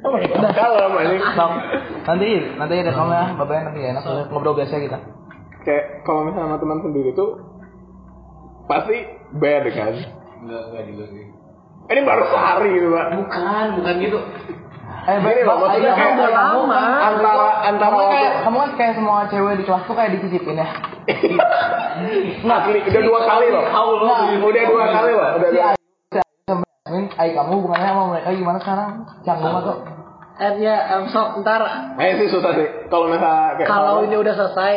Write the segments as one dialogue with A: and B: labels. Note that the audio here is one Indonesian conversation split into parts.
A: Udah kalau ini
B: Sok. Nanti nanti ada kamu ya, bapak nanti ya, enak ngobrol biasa kita.
A: kayak kalau misalnya sama teman sendiri tuh pasti bad kan.
C: Enggak, enggak juga sih.
A: Ini baru sehari gitu, Pak.
C: Bukan, bukan gitu.
B: Eh,
A: Gini loh, maksudnya kayak
B: udah lama.
A: antara antara
B: Kamu kayak kamu kan kayak semua cewek di kelas tuh kayak dititipin ya.
A: Asli, udah dua kali loh. Udah dua kali loh. Udah dua.
B: Sama Yasmin, Ayu kamu hubungannya sama mereka gimana sekarang? Canggung atau?
D: And ya, um, so, ntar
A: Eh sih susah sih. Kalau misalnya kayak
D: kalau ini udah selesai,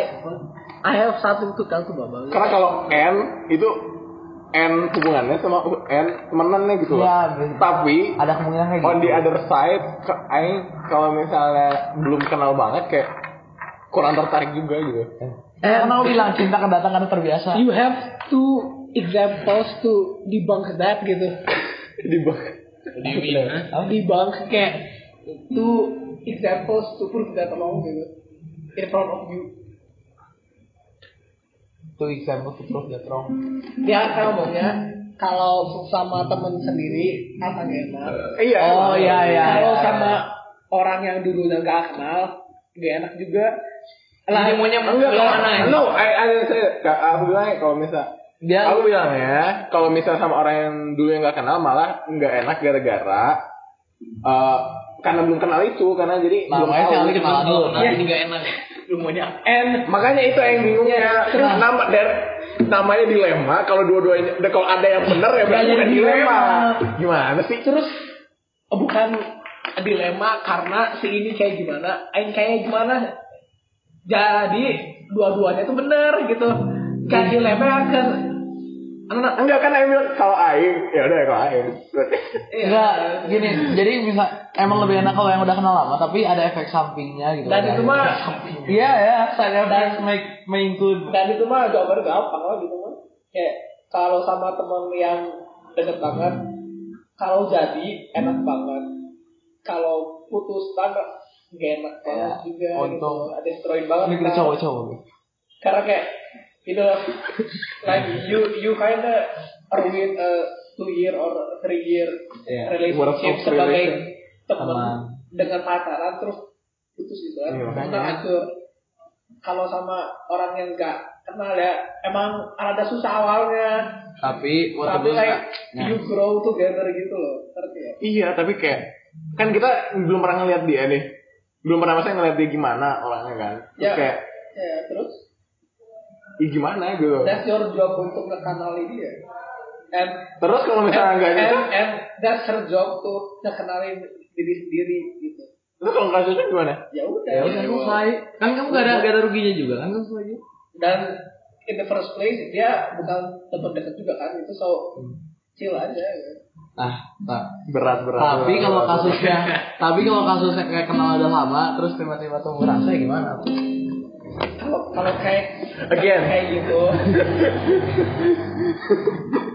D: I have something to tell to Baba.
A: karena kalau N itu N hubungannya sama N temenannya gitu loh.
B: Iya.
A: Tapi
B: Ada kemungkinan kayak
A: on
B: gitu.
A: the other side, ke- Aing kalau misalnya belum kenal banget kayak kurang tertarik juga gitu.
B: Eh, karena lo bilang cinta kedatangan terbiasa.
D: You have two examples to debunk that gitu.
A: Di bawah.
D: Debunk kayak two examples to prove that wrong gitu. In front of you.
B: Itu example to prove that wrong.
D: Dia kan ngomongnya kalau sama temen sendiri apa enak.
A: Iya.
B: Oh iya iya.
D: kalau
B: iya.
D: sama orang yang dulunya gak kenal, gak enak juga. Lah,
C: Jadi maunya
A: Enggak,
C: yang mana ya?
A: No, I, I didn't say it. Ka- Aku bilang kalau misal
B: Dia
A: Aku bilangnya kalau misal sama orang yang dulu yang nggak kenal malah nggak enak gara-gara eh, karena belum kenal itu karena jadi
B: Nah,
A: belum tahu.
B: kenalan dulu.
C: Nah, ini enggak enak. Lu maunya
A: And makanya itu yang bingungnya. Terus nama dari namanya dilema kalau dua-duanya kalau ada yang benar ya berarti
D: jadi
A: bukan
D: dilema.
A: dilema. Gimana sih?
D: terus oh, bukan dilema karena si ini kayak gimana, aing kayak gimana. Jadi dua-duanya itu benar gitu. Gak dilema kan anak
A: Enggak kan Aing bilang kalau Aing ya udah kalau Aing. Berarti
B: Enggak, gini. Jadi bisa emang lebih enak kalau yang udah kenal lama, tapi ada efek sampingnya gitu.
D: dan itu mah
B: Iya ya, saya make may include.
D: dan itu mah jawaban gampang lah gitu mah. Kayak kalau sama temen yang deket banget, kalau jadi enak banget. Kalau putus banget gak enak banget
B: Ya,
D: juga gitu.
B: untung.
D: Destroy banget.
B: Ini kita cowok-cowok.
D: karena kayak you know like you you kinda ruin a two year or three year.
A: Worth
D: relationship sebagai teman dengan pacaran terus putus gitu kan
A: Iya,
D: karena hancur kalau sama orang yang enggak kenal ya emang rada susah awalnya
B: Tapi waktu
D: tapi like
B: Nah.
D: you grow together gitu loh ngerti ya
A: Iya, tapi kayak kan kita belum pernah ngeliat dia nih. Belum pernah masa ngeliat dia gimana orangnya kan. Terus
D: Ya.
A: kayak
D: ya terus
A: Ih gimana gitu.
D: that's your job untuk ngekenali dia and
A: Terus kalau misalnya nggak
D: and,
A: gitu,
D: and, and that's her job tuh ngekenalin diri sendiri gitu
A: terus kalau nggak cocok gimana?
D: ya udah
B: Ya udah selesai. Kan kamu gak ada gak ada ruginya juga kan kamu selesai.
D: dan in the first place dia bukan teman dekat juga kan itu so chill aja ya.
B: Nah, nah.
A: Berat berat.
B: Tapi
A: berat,
B: kalau
A: berat,
B: kasusnya, tapi kalau kasusnya kayak kenal udah lama, terus tiba-tiba tumbuh rasa ya gimana?
D: Kalau kalau kayak
A: Again.
D: kayak gitu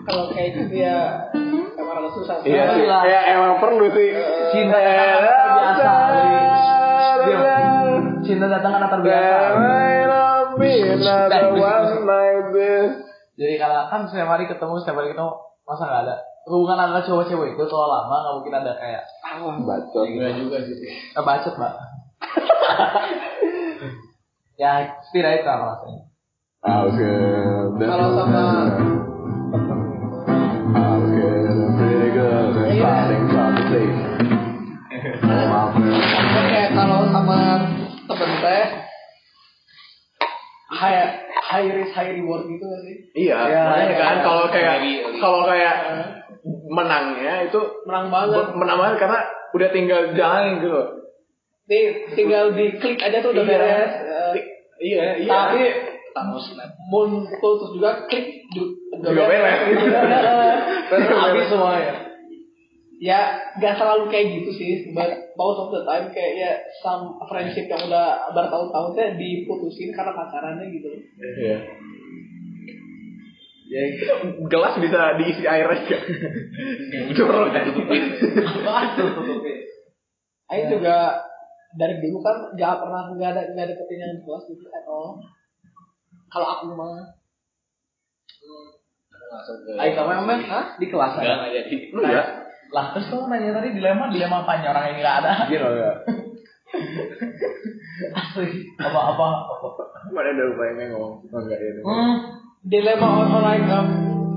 D: kalau kayak gitu ya emang rada susah sih
A: Iya sih,
B: Lah.
A: ya emang perlu sih.
B: Cinta datang karena terbiasa. Jadi, diam. Cinta datang karena terbiasa. Jadi kalau kan setiap hari ketemu, setiap hari ketemu, masa nggak ada hubungan antara cowok-cewek itu kalau lama nggak mungkin ada kayak
A: Salah bacot.
C: Enggak juga sih.
B: eh, bacot mbak. ya setidaknya itu alasannya.
A: Oke.
D: Kalau sama- Maksudnya kayak kalau sama temen teh high high risk high reward gitu kan sih
A: Iya,
B: Ya,
A: makanya
B: ya,
A: kan
B: ya.
A: kalau kayak
C: lagi.
A: kalau kayak menangnya itu
D: menang banget
A: menang banget karena udah tinggal jalan gitu.
D: Nih tinggal diklik aja tuh udah
A: Iya.
D: beres Eh,
A: Iya, iya.
D: tapi mun putus juga klik ju-
A: Juga beres. Beres,
D: habis
A: beres.
D: semua ya ya gak selalu kayak gitu sih but most of the time kayak ya some friendship yang udah bertahun-tahun teh diputusin karena pacarannya gitu
A: Iya. Ya, gelas bisa diisi air aja. Jorok kan.
D: Aing juga dari dulu kan gak pernah nggak ada nggak ada ketinggalan kelas gitu at all. Kalau aku mah,
B: Ayo kamu emang di kelas
C: Enggak,
B: ada.
C: enggak jadi.
A: Enggak.
B: Lah terus kamu nanya tadi dilema dilema apanya orang ini nggak ada.
A: Loh ya.
B: Asli. Apa apa apa.
A: Mana ada upayanya ngomong. Oh, enggak ya.
B: Hmm.
D: Dilema on like um,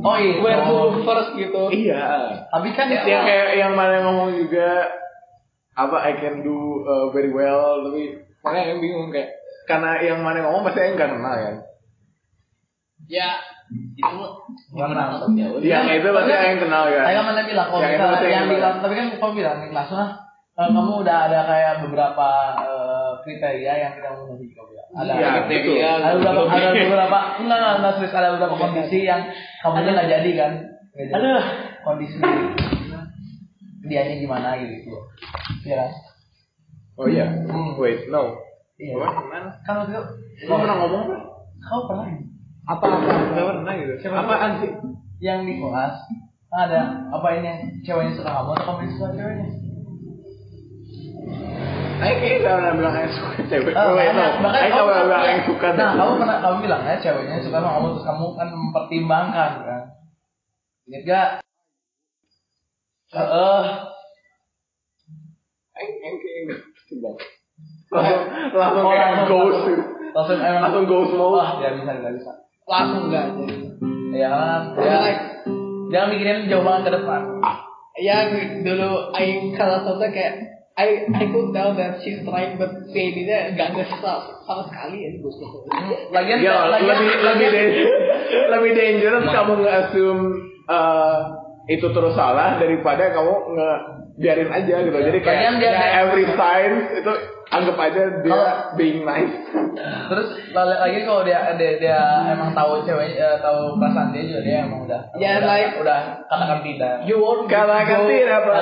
B: Oh iya.
D: where to first gitu.
A: Iya.
B: Tapi kan
A: yang kayak yang mana ngomong juga apa I can do uh, very well tapi makanya yang bingung kayak karena yang mana ngomong pasti yang nggak kenal kan
C: Ya, itu
B: kenal.
C: Ya
A: yang itu pasti yang kenal kan
B: Saya kan mana bilang kalau
A: Yang
B: misalnya yang
A: yang
B: di
A: kenal.
B: kelas, tapi kan kamu bilang di kelas lah eh, kamu udah ada kayak beberapa eh, kriteria yang tidak memenuhi kamu bilang. Ada
A: Iya,
C: kriteria.
B: ada beberapa ada beberapa enggak enggak enggak serius ada beberapa kondisi yang kamu nggak jadi kan.
C: Aduh.
B: kondisi dianya gimana gitu ya kan
A: oh iya
B: Hmm.
A: wait no
B: iya
A: Gimana? Gimana?
B: kan waktu itu
A: Lo pernah ngomong kan?
B: kau pernah
A: Apa apa? Gak pernah gitu.
B: Siapa
A: Apaan sih?
B: yang di kelas ada apa ini yang ceweknya suka kamu atau kamu suka ceweknya
A: Ayo kayaknya gak pernah bilang yang suka cewek.
B: Makanya
A: Ayo gak pernah bilang yang suka.
B: Nah, kamu pernah kamu bilang ya ceweknya suka sama kamu terus kamu kan mempertimbangkan kan. Ingat gak? Eh,
A: pasti bang. Langsung langsung kayak ghost.
B: langsung- emang
A: Langsung ghost mode.
B: Wah, ya bisa nggak bisa.
D: Langsung enggak jadi.
B: Ya kan,
D: Ya,
B: ya, jangan mikirin jauh banget ke depan.
D: yang dulu aing kalau sampai kayak I I could tell that she's trying but Feby-nya gak nggak sama, sekali ya bos
B: Lagian,
A: Gila,
B: lagian,
A: lebih lebih
B: lagian,
A: lebih dangerous kamu nge-assume eh, itu terus salah daripada kamu nge biarin aja gitu. Jadi kayak
B: dia-
A: every sign itu anggap aja dia
B: Kalau-
A: being nice.
B: terus lagi lagi kalau dia dia, dia emang tahu cewek eh, tahu perasaan dia juga dia emang udah
D: Ya,
B: udah,
D: like-
B: udah katakan tidak.
D: you won't
A: Katakan
D: go-
A: tidak apa.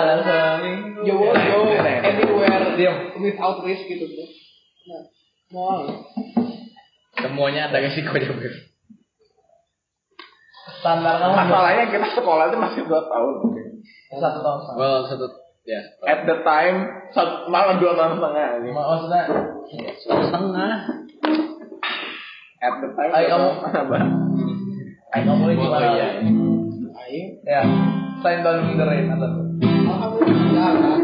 D: you won't go anywhere
B: Diam.
D: without risk gitu nah mau
C: Semuanya ada resikonya, Bro.
B: Standar kamu
A: Masalahnya kita sekolah itu masih dua tahun.
B: satu tahun.
C: Well, satu ya.
A: At the time, sat- malah dua tahun setengah. ini.
B: Maksudnya
C: Satu setengah.
A: At the time,
B: Ayo, kamu-
A: apa?
B: Ayo kamu ini gimana?
C: Oh, iya.
D: aing
B: Ya, selain tahun minderin atau
D: alhamdulillah kan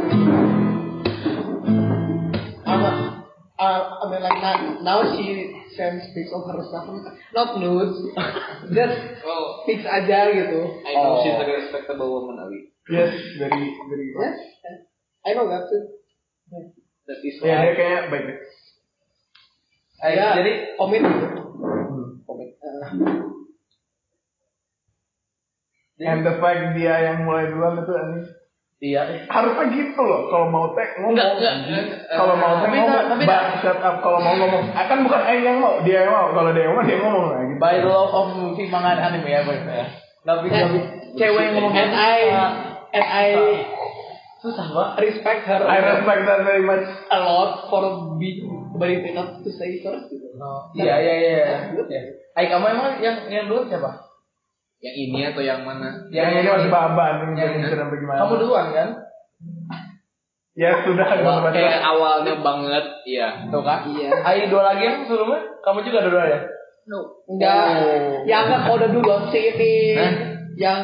D: apa uh, I mean like now, now she sends pics of her stuff not nudes just
C: Well,
D: pics aja gitu
C: I know
A: Oh.
C: she's a respectable woman, Ali.
A: Yes, very very.
D: yes I know that too
C: That is
A: Ya dia
C: why.
A: kayak baik.
B: Eh,
D: Ya,
B: jadi
D: komit gitu
A: Komik.
D: Uh,
A: And the fact dia yang mulai duluan itu ini
B: iya.
A: harusnya gitu loh. Kalau mau tag ngomong.
C: Enggak, enggak, enggak.
A: Kalau mau tag
B: Tapi
A: ngomong.
B: tak- tapi
A: shut up. Kalau mau ngomong. Akan bukan Aing yang mau. Dia yang mau. Kalau dia yang mau dia ngomong lah gitu.
B: By the law of timbangan anime ya. Ya. Tapi tapi cewek yang ngomong
D: and I and I
B: susah banget.
D: respect her
A: I respect that very much.
D: a lot for being brave enough to say first gitu
B: Iya iya iya. iya. Ay, kamu emang yang yang dulu siapa?
C: Yang ini atau yang mana?
A: Yang ini masih baban. Yang
B: yang
A: ini sedang bagaimana.
B: Kamu duluan kan?
A: Ya sudah. Baca.
C: kayak awalnya banget, iya.
B: Tuh kan?
D: iya
B: Ay, dua lagi yang sebelumnya, kamu juga dua ya?
D: no enggak
B: Oh.
D: yang enggak kode duluan si ini
C: Hah?
D: yang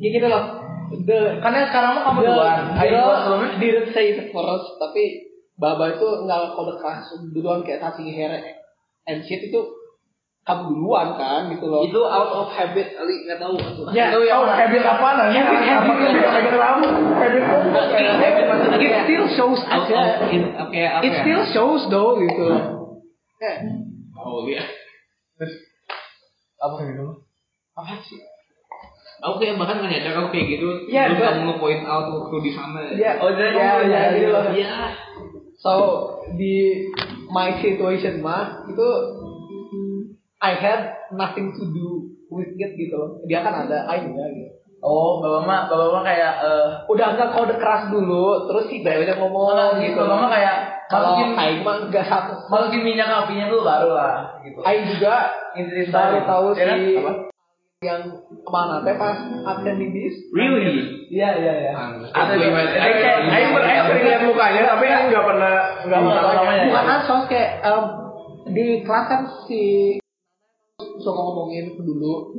D: ya gitu loh the
B: yang sekarang mah kamu duluan. Ay, dua
D: girl
B: sebelumnya?
D: didn't say it first tapi Baba itu nggak kode keras duluan kayak kasih hair and shit itu duluan kan gitu loh
C: Itu out of habit, Ali nggak tahu.
D: Ya,
B: Itu yang
A: Oh, habit apa nanya?
D: Habit, habit.
A: Apa kamu? Habit apa?
C: habit maksudnya
D: it still shows
C: out
D: aja
C: oke apa
D: it
C: ya?
D: still shows though gitu
C: Oh iya.
B: Apa gitu?
D: apa sih
C: Aku kayak bahkan nggak nyadar aku kayak gitu.
D: Iya, but-
C: kamu nge-point out waktu di sana.
D: ya
B: Oh, jadi
D: ya, ya,
B: belajar
D: gitu loh.
C: Iya.
D: So di my situation mah itu I had nothing to do with it gitu loh. Dia kan ada I enggak gitu.
B: Oh, bapak mah, bapak mah kayak eh
D: Udah enggak kode keras dulu, terus si ceweknya ngomong
B: gitu.
D: gitu.
B: Bapak mah kayak
D: Kalau Aing mah enggak satu.
B: masukin minyak apinya dulu baru lah gitu.
D: Aing juga baru tahu
B: ya kan?
D: si
B: Apa?
D: yang ke mana teh pas absen di bis.
C: Really?
B: Iya iya iya.
C: Asli banget.
A: Aing kayak Aing sering lihat mukanya, tapi Aing nggak pernah nggak pernah
B: tahu namanya.
A: nanya.
D: Bukan ansos kayak di kelas kan si suka ngomongin dulu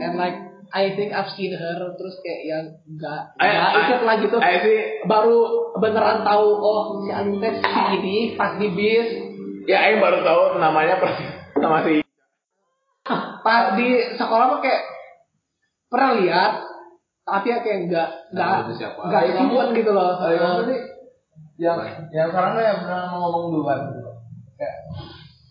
D: and like I think I've seen her terus kayak yang nggak
A: I-
D: nggak
A: I-
D: ikut lah gitu.
A: I see
D: Baru beneran tahu oh si Anin teh si ini pas di bis
A: Ya, Aing baru tahu namanya persis sama si
D: pas di sekolah mah kayak pernah lihat tapi ya kayak nggak nggak nggak simpen gitu loh.
B: Tadi yang yang sekarang tuh yang pernah ngomong duluan gitu. Kayak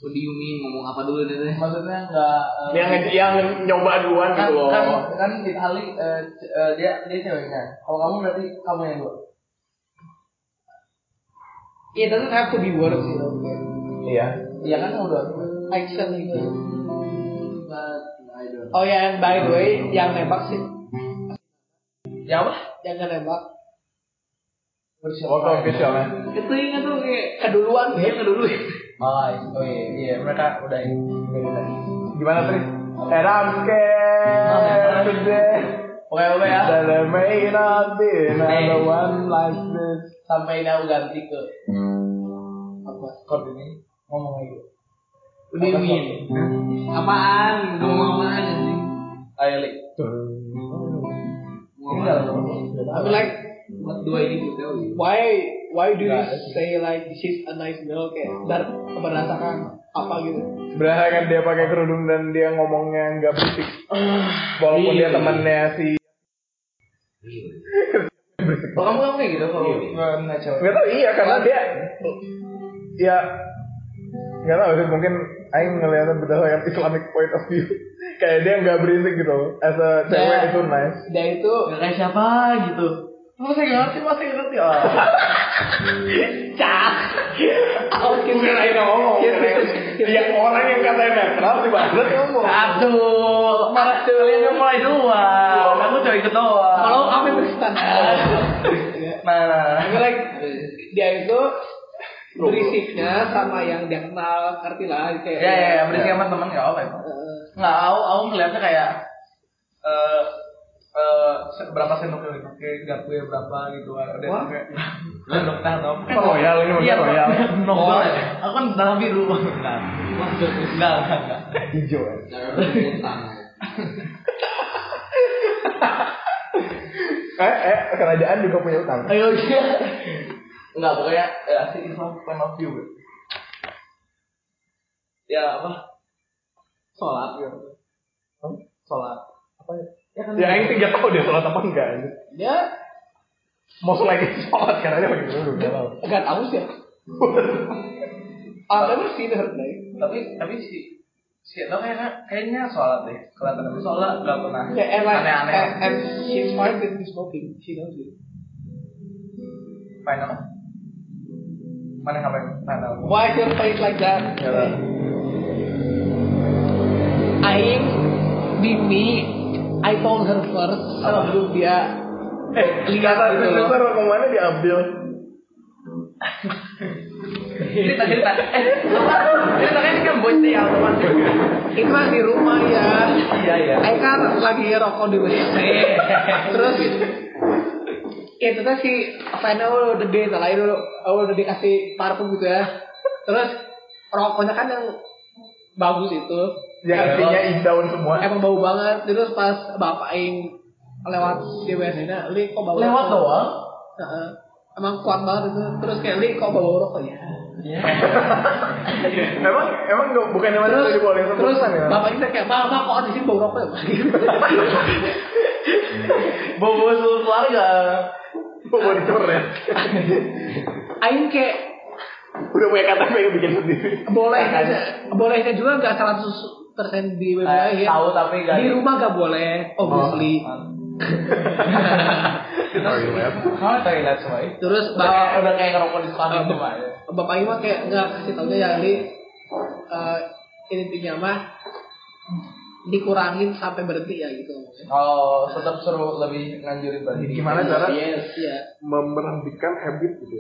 C: What do you mean? Ngomong apa dulu nih teh?
B: maksudnya nggak eh,
A: yang yang nyoba duluan
B: kan,
A: gitu loh.
B: kan kan di Ali eh, c- eh, dia dia ceweknya. Kalau kamu berarti kamu yang dua.
D: It doesn't have to be words you know. kayak
A: Iya.
B: Iya kan kamu dua.
D: Action gitu.
B: But I don't.
D: Oh ya, and by the way, yang nembak sih,
B: Ya apa?
D: yang nggak nembak,
A: Foto officialnya.
D: itu ingat tuh kayak keduluan ya, kedulu.
B: Oh, iya. oh iya, iya mereka udah ini. Udah udah.
A: Gimana? And I'm scared today
B: Oke oke ya.
A: there may not be another one like this.
B: Sampai ini aku ganti ke apa chord ini ngomong
C: do you mean? Apaan? Ngomong apaan anjing?
B: Ayo li.
C: Ngomong
B: Tinggal.
C: apaan?
D: I'm like,
C: Buat dua ini gue tahu.
D: why why do you
B: ada
D: say like she's a nice girl kayak dar berdasarkan apa gitu?
A: Berdasarkan dia pakai kerudung dan dia ngomongnya nggak berisik. Walaupun dia temannya si
B: Kalau kamu kamu kayak gitu kalau nggak nggak
A: tahu iya karena dia ya nggak tahu sih mungkin Aing ngeliatnya berdasarkan Islamic point of view kayak dia nggak berisik gitu as a cewek itu nice
D: Dia itu
B: kayak siapa gitu. Masih ngerti, masih ngerti. Oh.
D: cah. Oh,
A: Aing yang ngomong yang orang yang katanya netral sih banget ngomong
B: Aduh, malah kalian mulai duluan. Aku cuma ikut doang.
D: Kalau kami Tristan.
B: Nah, nah,
D: like dia itu berisiknya sama yang dia kenal, ngerti lah kayak.
B: Ya, ya, ya, berisik sama temen nggak apa ya.
D: Eh,
B: Nggak, aku, aku ngeliatnya kayak eh eh se- berapa sendoknya nih pakai garpunya berapa gitu kan
D: Wah.
B: pakai sendok teh dong
A: Apa royal ini maksudnya
B: iya
A: royal?
B: sendok banget aku kan darah biru enggak enggak enggak
A: hijau ya eh. Eh kerajaan juga punya utang.
B: Ayo dia enggak pokoknya ya si Islam point of view ya apa? Sholat gitu sholat. Apa ya ya kan?
A: Ya Aing sih nggak tahu dia sholat apa enggak?
D: Dia
A: mau lagi sholat karena dia pakai kerudung nggak tahu
D: sih. Seen her like.
B: tapi tapi si si itu kayaknya kayaknya sholat deh. Kelihatan tapi sholat nggak pernah.
D: Yeah, and like,
B: aneh-aneh.
D: and, and she's fine with me smoking. She knows it.
B: final. Mana ngapain final?
D: Why is your face like that? Aing di me, I told her first sebelum dia
A: eh
D: lihat
A: kata
D: gitu loh.
A: Rekamannya diambil
B: cerita cerita eh ceritanya ini kan bocah yang otomatis
D: Itu di rumah ya.
B: iya iya
D: Aing kan lagi rokok di WC. Terus itu tuh si Final udah di lain dulu, udah dikasih parfum gitu ya. Terus rokoknya kan yang bagus itu.
A: Yang artinya indaun semua
D: Emang bau banget. Terus pas bapak Aing lewat di WC-nya, li kok bau
B: lewat
D: rokok?"
B: doang
D: Heeh. Emang kuat banget itu. Terus kayak li kok bau rokok ya.
A: emang emang nggak bukan yang mana
D: Terus,
A: yang
D: terus
A: ya
D: bapak kita kayak, "Pak, Pak, kok di sini bau rokok ya?" Pak?"
B: bawa bawa seluruh keluarga
A: mau dicoret
D: Aing kayak
A: udah punya KTP yang bikin sendiri
D: bolehnya bolehnya juga nggak 100 persen di
B: Eh,
D: WBA
B: tahu tapi gak
D: di rumah gak boleh obviously.
A: Oh iya
B: toilet. Semua ya?
D: terus
B: Udah kayak,
D: bapak
B: udah kayak ngerokok di sekolah itu mah ya.
D: bapak ini mah kayak nggak kasih taunya ya li. Eh, intinya mah dikurangin sampai berhenti ya gitu.
B: Oh, tetap seru lebih nganjurin berarti.
A: gimana cara?
D: Yes ya
A: memberhentikan habit gitu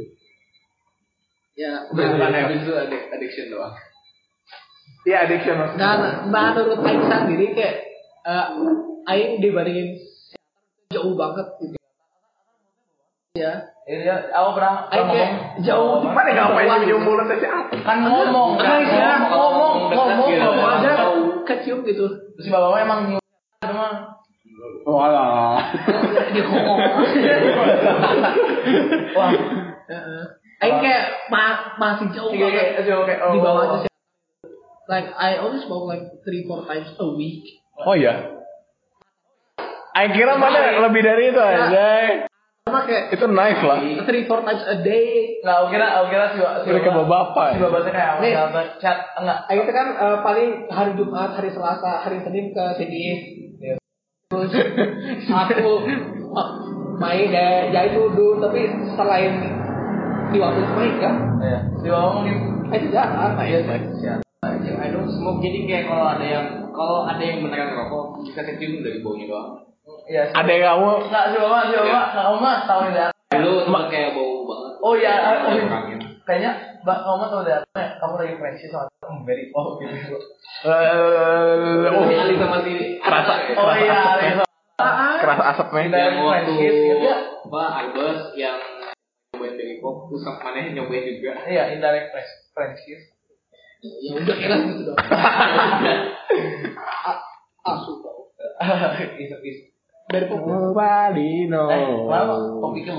D: ya?
C: Bukan habis itu addic- addiction doang.
A: Iya addiction maksudnya
D: dan menurut Aing sendiri kayak eh, Aing dibandingin jauh banget gitu ya
B: Ini dia, aku pernah
D: Aing
B: ngomong.
D: jauh
A: mana ngapain nyium
D: gitu.
A: mulut aja
B: Kan ngomong, kan
D: Iya,
B: ngomong, ngomong, ngomong, aja.
D: kecium gitu
B: Terus si bapaknya emang nyium cuma
A: Walah.
D: Dia ngomong.
B: Wah.
D: Aing kayak ma masih jauh
B: Oke, oke,
D: banget
B: oke.
D: di bawah
B: Oh.
D: Like I always smoke like three four times a week.
A: Oh iya. Aing kira mana lebih dari itu aja.
D: Sama kayak
A: Itu nice lah.
D: three four times a day.
B: Enggak, aku kira, aku kira si si
A: Udah kayak
B: Bapak-
A: bapak
B: Si
A: ya.
B: bapaknya kayak
D: Nih.
B: chat enggak.
D: Itu kan eh, paling hari Jumat, hari Selasa, hari Senin ke sini.
B: Iya.
D: Terus aku eh, main ya, ya itu dulu tapi selain di waktu itu main kan,
B: Iya. Bapak mungkin
D: itu jarang.
B: Iya, siap.
C: I don't smoke jadi kayak kalau ada yang kalau ada yang beneran rokok bisa kecium dari baunya doang.
B: Iya.
A: Ada yang kamu
B: bapak, si bapak, kamu mah tahu ya.
C: Dulu temen kayak bau banget.
B: Oh iya, oh, iya. Kayaknya Mbak kamu tahu deh, kamu lagi friendship sama hmm, very oh gitu.
A: eh oh,
C: Ali sama si
A: Kerasa.
B: Oh iya, iya.
A: kerasa asapnya.
C: yang waktu
B: gitu ya.
C: apa Arbus yang nyobain dari kok terus sama mana yang nyobain juga.
B: Iya, indirect friends- friendship.
D: Ya udah kira gitu dong. Ah, suka.
B: Itu itu.
D: Dari.
A: Nobody knows.
B: Eh? Topiknya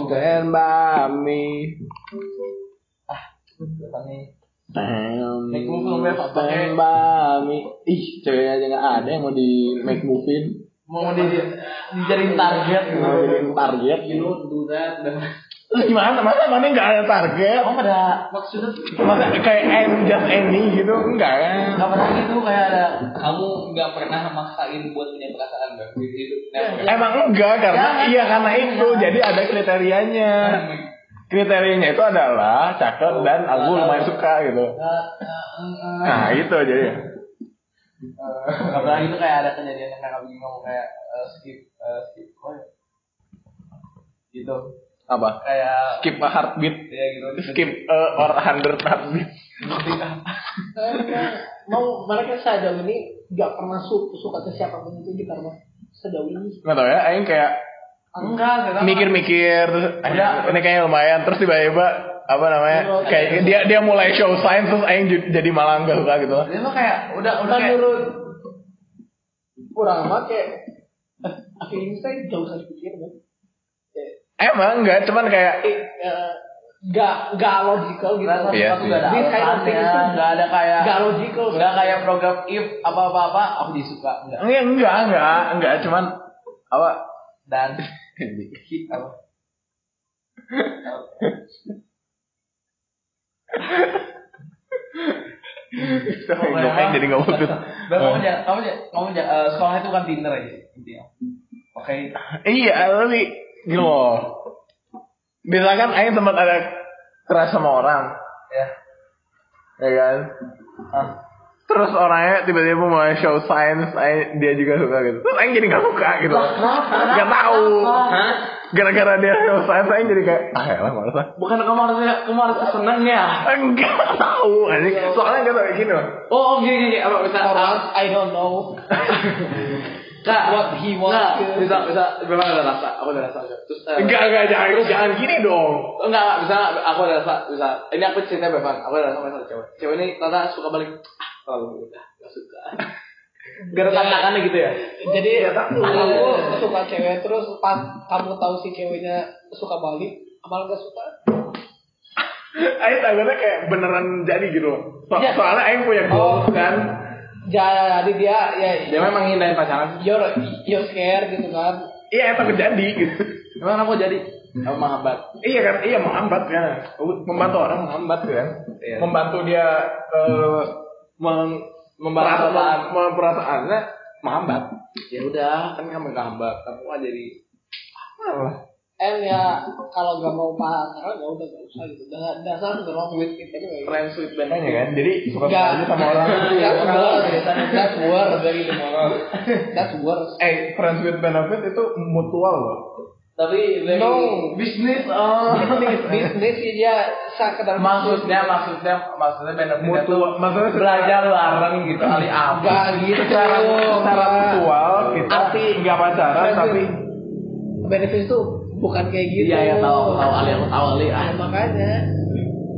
B: Make Pak?
A: stand by me. Ih, ceweknya aja nggak ada yang mau di make move-in.
B: Mau di dijadiin target.
A: Mau target.
C: You don't do that.
A: Terus gimana? Masa mana nggak ada target?
B: Kamu pada
C: maksudnya
A: Masa kayak any just any gitu? Enggak kan?
B: nggak pernah gitu kayak ada
C: kamu nggak pernah maksain buat punya perasaan hidup. Never.
A: Emang enggak karena
B: Ya,
A: iya karena
B: ya.
A: itu jadi ada kriterianya. kriterianya itu adalah cakep dan aku lumayan suka gitu. Nah itu jadi.
B: nggak pernah gitu kayak ada kejadian yang kayak ngomong kayak eh, skip eh, skip oh ya. gitu
A: Apa?
B: kayak
A: Skip a heartbeat.
B: ya gitu
A: Skip uh, or hundred heartbeat.
D: mau mereka sejauh ini nggak pernah su suka ke siapa pun itu gitar mah sejauh ini
A: Nggak tau ya, Aing kayak
B: enggak
A: mikir-mikir. "Ah, ini kayaknya lumayan. Terus tiba-tiba apa namanya? Kayak dia dia mulai show sign terus Aing jadi malah nggak suka gitu.
B: dia tuh kayak udah udah kayak
D: menurut kurang mah kayak eh, feeling saya jauh sekali pikir
A: Emang enggak, cuman kayak
D: eh, eh, nggak nggak logical gitu.
B: Rasa
A: Iya
B: gak ada
D: This kind of
B: alasannya
D: thing itu
B: nggak ada kayak
D: nggak logical.
B: nggak kayak program if apa apa apa aku disuka enggak.
A: Enggak enggak enggak, enggak. Cuman apa?
B: dan hit apa?
A: Aing jadi nggak fokus.
B: Kamu jangan, kamu jangan, kamu jangan, eh, sekolah itu kan Tinder aja intinya. Oke.
A: Iya, tapi gitu loh. Misalkan Aing tempat ada keras sama orang,
B: Ya.
A: ya kan?
B: Ah.
A: Terus orangnya tiba-tiba mulai show signs, Aing, dia juga suka gitu. Terus Aing jadi gak suka gitu. Gak tahu. Gara-gara dia show signs, Aing jadi kayak, ah ya lah males lah.
B: Bukan kamu harusnya kamu seneng ya.
A: Enggak tahu, anjing. Soalnya gak kayak gini loh.
C: Oh, oke oke oke. Apa
D: once I don't know
C: Kak,
D: what he wants to-
C: bisa bisa memang ada rasa. Aku ada rasa. Terus eh,
A: Enggak, enggak, jangan, jangan gini dong.
C: Enggak, enggak, bisa aku ada rasa, bisa. Ini aku cerita Bevan, aku ada rasa sama cewek. Cewek ini Tata suka balik, ah, terlalu mudah, gak suka. Gak ada tantangannya gitu ya?
D: jadi kamu suka cewek terus pas kamu tahu si ceweknya suka balik malah nggak suka
A: Aing takutnya kayak beneran jadi gitu loh. So-
D: Ya.
A: Soalnya Aing punya
D: Oh.
A: goals kan.
D: Jadi dia ya
C: Dia memang hindarin pacaran.
D: you're you're scared gitu kan
A: Iya, takut jadi gitu.
C: Emang aku jadi? Aku menghambat.
A: Iya kan, iya menghambat kan. Membantu orang menghambat kan.
C: Iya.
A: Membantu dia eh meng
C: Membantu
A: perasaan perasaannya menghambat.
C: Ya udah, kan kamu menghambat. Kamu kan jadi
D: and ya kalau nggak mau pacaran ya udah nggak usah gitu. Dasar dasar the wrong with it
C: friends with
A: Makanya kan, jadi suka
D: Nggak.
A: aja sama orang.
D: that's worse. That's worse. Dari that's worse.
A: Eh, friends with benefit itu mutual loh.
C: Tapi very
D: no
B: Bisnis oh.
D: bisnis bisnis sih dia sekedar
B: maksudnya maksudnya maksudnya
A: Mutual,
B: tuh
A: maksudnya
B: belajar bareng gitu kali apa.
D: Nggak gitu
A: secara secara mutual kita nggak pacaran tapi
D: benefit itu bukan kayak gitu
C: Iya, ya tahu, aku tahu Ali, aku tahu Ali.
D: Nah, makanya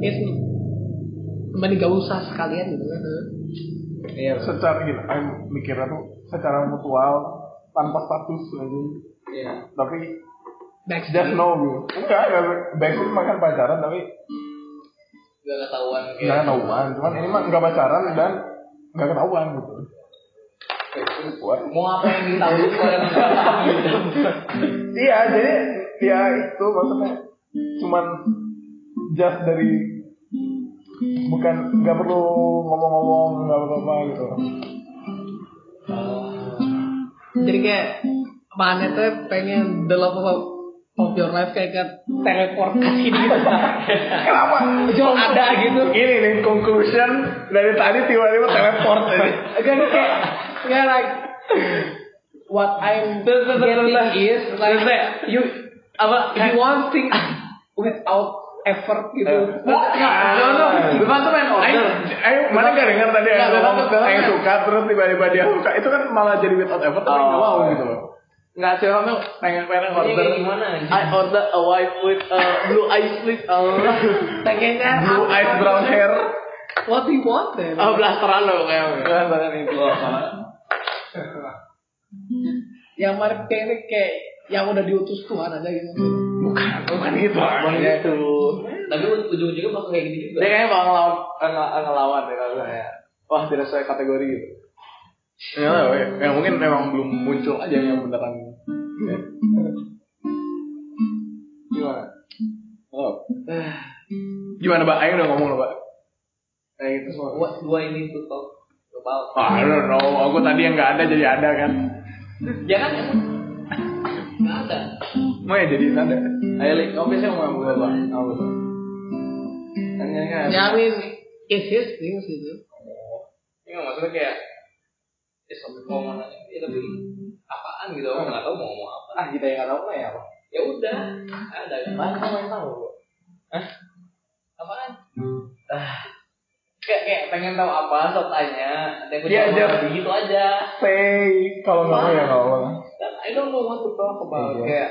D: it's mending gak usah sekalian gitu kan
C: Iya.
A: secara gitu, Aing mikirnya tuh secara mutual tanpa status aja
B: Iya.
A: tapi
D: Backstreet.
A: just know gitu enggak enggak backstreet makan pacaran tapi
B: Gak ketahuan
A: nggak ketahuan cuman ini mah nggak pacaran dan nggak ketahuan gitu.
B: Mau apa yang ditahu kalau gitu.
A: iya jadi ya itu maksudnya cuman just dari bukan nggak perlu ngomong-ngomong nggak perlu apa gitu.
D: Jadi kayak mana tuh pengen the love of, of your life kayak ke teleport ke sini gitu.
A: kenapa?
D: Jual ada gitu.
A: ini nih conclusion dari tadi tiba-tiba teleport ini.
D: Kan kayak kayak like what I'm getting is like you
B: Apa?
D: you want things without effort gitu.
B: Enggak, no, no. Beban tuh main order.
A: Ayo, mana gak dengar tadi
B: Nggak,
A: yang ngomong yang suka terus tiba-tiba dia suka itu kan malah jadi without effort tapi nggak mau gitu loh
B: Enggak sih, kamu pengen pengen order.
C: gimana?
B: I order a wife with uh, blue eyes please. Oh,
D: Pengennya
A: blue eyes brown hair
D: What do you want then?
B: oh blasteran lo kayak. Blasteran itu.
D: Yang mana pengen kayak yang udah diutus Tuhan aja gitu.
A: bukan bukan gitu
B: Bukan gitu.
C: Tapi ujung-ujungnya bakal kayak gitu juga.
B: Dia kayaknya bakal ngelawan ngel- ngelawan deh kalau kayak wah tidak sesuai kategori gitu.
A: ya, yang mungkin memang belum muncul aja yang beneran ya. gimana oh. gimana mbak Ayo udah ngomong loh mbak
B: Kayak gitu semua.
C: What do I need to talk about?
A: Ah, I don't know aku tadi yang nggak ada jadi ada kan
C: Ya kan? Nggak ada.
A: mau ya jadi ada
B: Ayo, kamu biasanya ngomong apa, Bang? Apa tuh? Kan ini kan.
D: Ya I mean it's his things gitu.
B: Ini nggak maksudnya kayak ya sampai ngomong aja ya tapi apaan gitu aku nggak tahu mau ngomong apa ah kita yang nggak tahu ya apa
C: Ya udah. Ada kan?
B: Mana kamu yang tahu Hah?
C: Apaan?
B: kayak kayak pengen tahu apa so tanya aku
A: Iya,
B: jawab
A: Jam.
B: gitu aja
A: say kalau nggak mau ya nggak apa
B: I don't know what to talk about
A: Iya.
B: kayak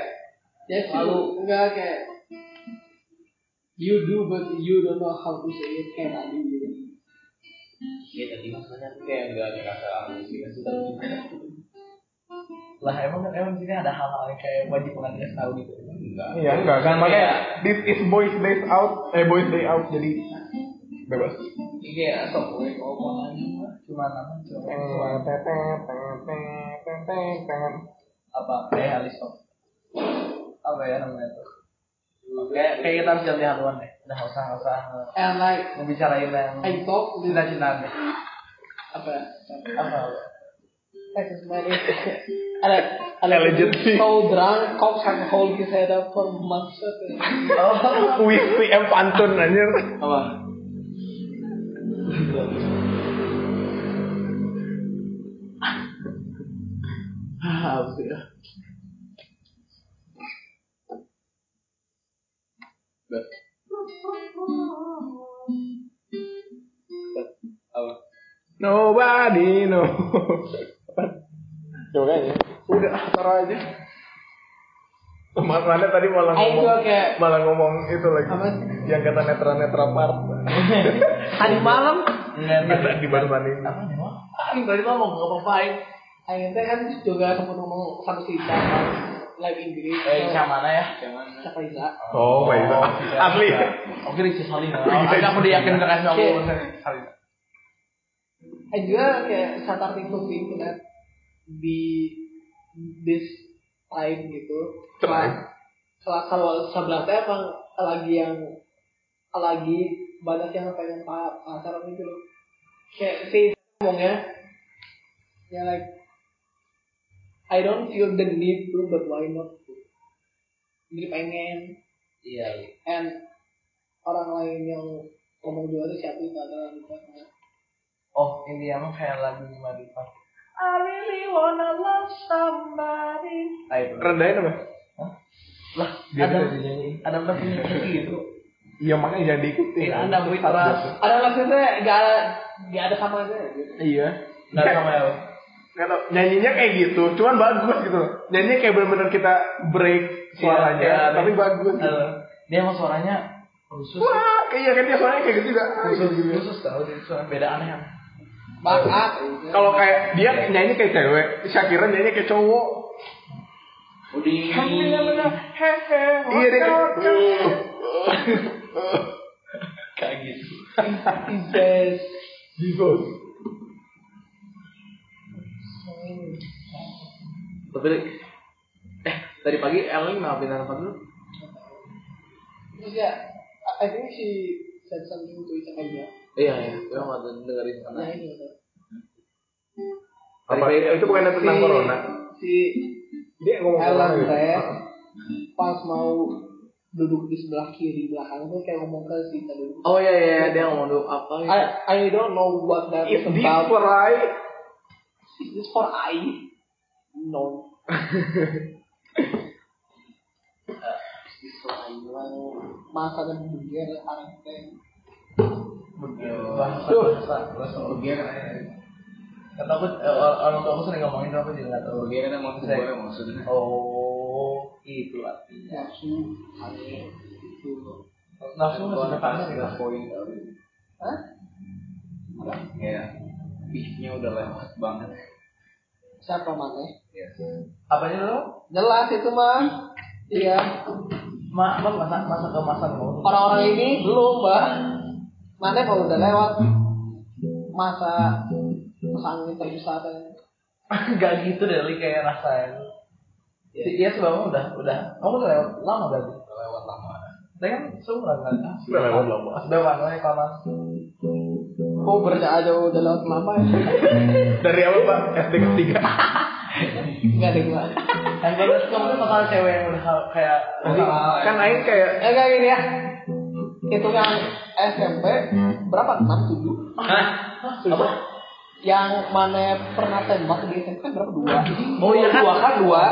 D: Ya selalu enggak kayak you do but you don't know how to say it kayak tadi gitu.
C: Ya tadi maksudnya
B: kayak nggak ngerasa sih
C: lah emang kan emang di sini ada hal-hal yang kayak wajib banget dikasih tahu gitu. Enggak.
A: Iya enggak kan
B: Kan
A: makanya
B: kayak-
A: this is boys days out eh boys day out jadi bebas.
B: Kayak sok gue ngomong aja cuma nama cuma cuma apa? Kayak Alisok apa ya namanya tuh? Kayak kayak kita harus ganti haluan deh. Udah nggak usah nggak usah.
D: And like.
B: Ngebicarain yang
D: I talk
B: cinta cintaan deh.
D: Apa?
B: Apa?
D: Ada
A: Allegiance.
D: so drunk, cops have hold his head up for months.
A: Oh, Wisi M pantun anjir.
B: apa ya? Udah. Apa?
A: Nobody know. Coba aja. Udah, taruh aja. Mas mana tadi malah
D: Ayo
A: ngomong
D: kayak-
A: malah ngomong itu lagi.
D: Apa?
A: Yang kata netra netra part.
D: Tadi malam,
A: Kita di barusan ini.
B: Ah, tadi mah mau ngapain?
D: Aing teh kan juga sempat ngomong sama si Ica pas live Inggris.
B: Eh, yang mana ya? Yang mana?
D: Siapa Ica?
A: Oh, baik. Asli.
B: Oke, Ricci Salina. Ada aku diyakin
D: Oke.
B: aku. Salina.
D: And juga kayak satu artikel di internet di this time gitu.
A: Time?
D: Kalau kalau sebelah teh emang lagi yang lagi banyak yang pengen pa- pacaran gitu loh. Kayak si ngomongnya ya like I don't feel the need to but why not jadi pengen
C: Iya.
D: and orang lain yang ngomong juga tuh siapa itu adalah bukan
B: Oh, ini emang kayak lagu Marifa. I really wanna love somebody. Nah, itu.
A: Rendahin apa?
B: Lah,
A: Dia
B: ada ada punya gitu.
A: Iya makanya jangan diikuti.
B: Tidak ada Witra.
D: ada maksudnya gak ada gak ada sama aja gitu.
A: Iya.
B: Nggak sama ya.
A: Nggak tau, nyanyinya kayak gitu, cuman bagus gitu loh. Nyanyinya kayak bener-bener kita break suaranya,
B: Iya, iya,
A: tapi
B: iya.
A: bagus gitu.
B: Aduh, Dia emang suaranya khusus.
A: Wah, kayak kan dia suaranya kayak gitu juga.
B: Khusus,
A: Gitu.
B: khusus tahu dia suara beda aneh.
D: Bakat.
A: Kalau kayak dia nyanyi kayak cewek, Shakira nyanyi kayak cowok.
B: Udi.
A: Iya dia.
B: Kayak gitu.
D: Ibes.
B: Tapi eh tadi pagi Elin ngapain apa dulu?
D: Terus ya, I think she said something to it aja.
B: Iya ya, gue nggak dengerin karena
D: Nah ini.
A: Apa? Itu bukan tentang
D: Si-
A: corona.
D: Si
A: Dia ngomong
D: Ellen teh pas mau duduk di sebelah kiri belakang tuh kayak ngomong ke si tadi.
B: Oh iya iya dia ngomong dulu apa ya?
D: I I don't know what that is about. It's for I. It's for I. Lang masa dan beger arang teh.
B: Bahasa Begian Kata aku eh, orang orang tua aku sering ngomongin aku juga nggak tahu.
C: Bagian kan boleh maksudnya.
B: Oh, itu artinya.
D: Nafsu. Itu.
B: Nafsu masih ketemu
C: kita poin.
D: Hah?
C: Kayak peaknya udah lewat banget.
D: Siapa mana?
C: Ya.
B: Apanya dulu?
D: Jelas itu mah. Iya.
B: Ma, apa masa masa kemasan mau?
D: Orang-orang ini belum, Mbak. Mana kalau udah lewat masa pesangin terbesar
B: Gak gitu deh, Li, kayak rasain. Si Iya sebelumnya udah udah kamu udah lewat lama berarti.
C: Udah lewat lama.
B: Saya kan seumuran kan?
A: Udah lewat lama.
B: Sudah lama ya.
D: Oh berarti aja udah lewat lama ya.
A: Dari apa Pak? SD ketiga.
D: Enggak deh, Mbak.
B: Yang bagus kamu tuh total cewek yang udah kayak
A: kan Aing kayak
D: Eh enggak gini ya. Itu yang SMP berapa? 6 7.
B: Hah? Apa?
D: Yang mana pernah tembak di SMP berapa? Dua.
B: Oh iya kan?
D: Dua kan dua.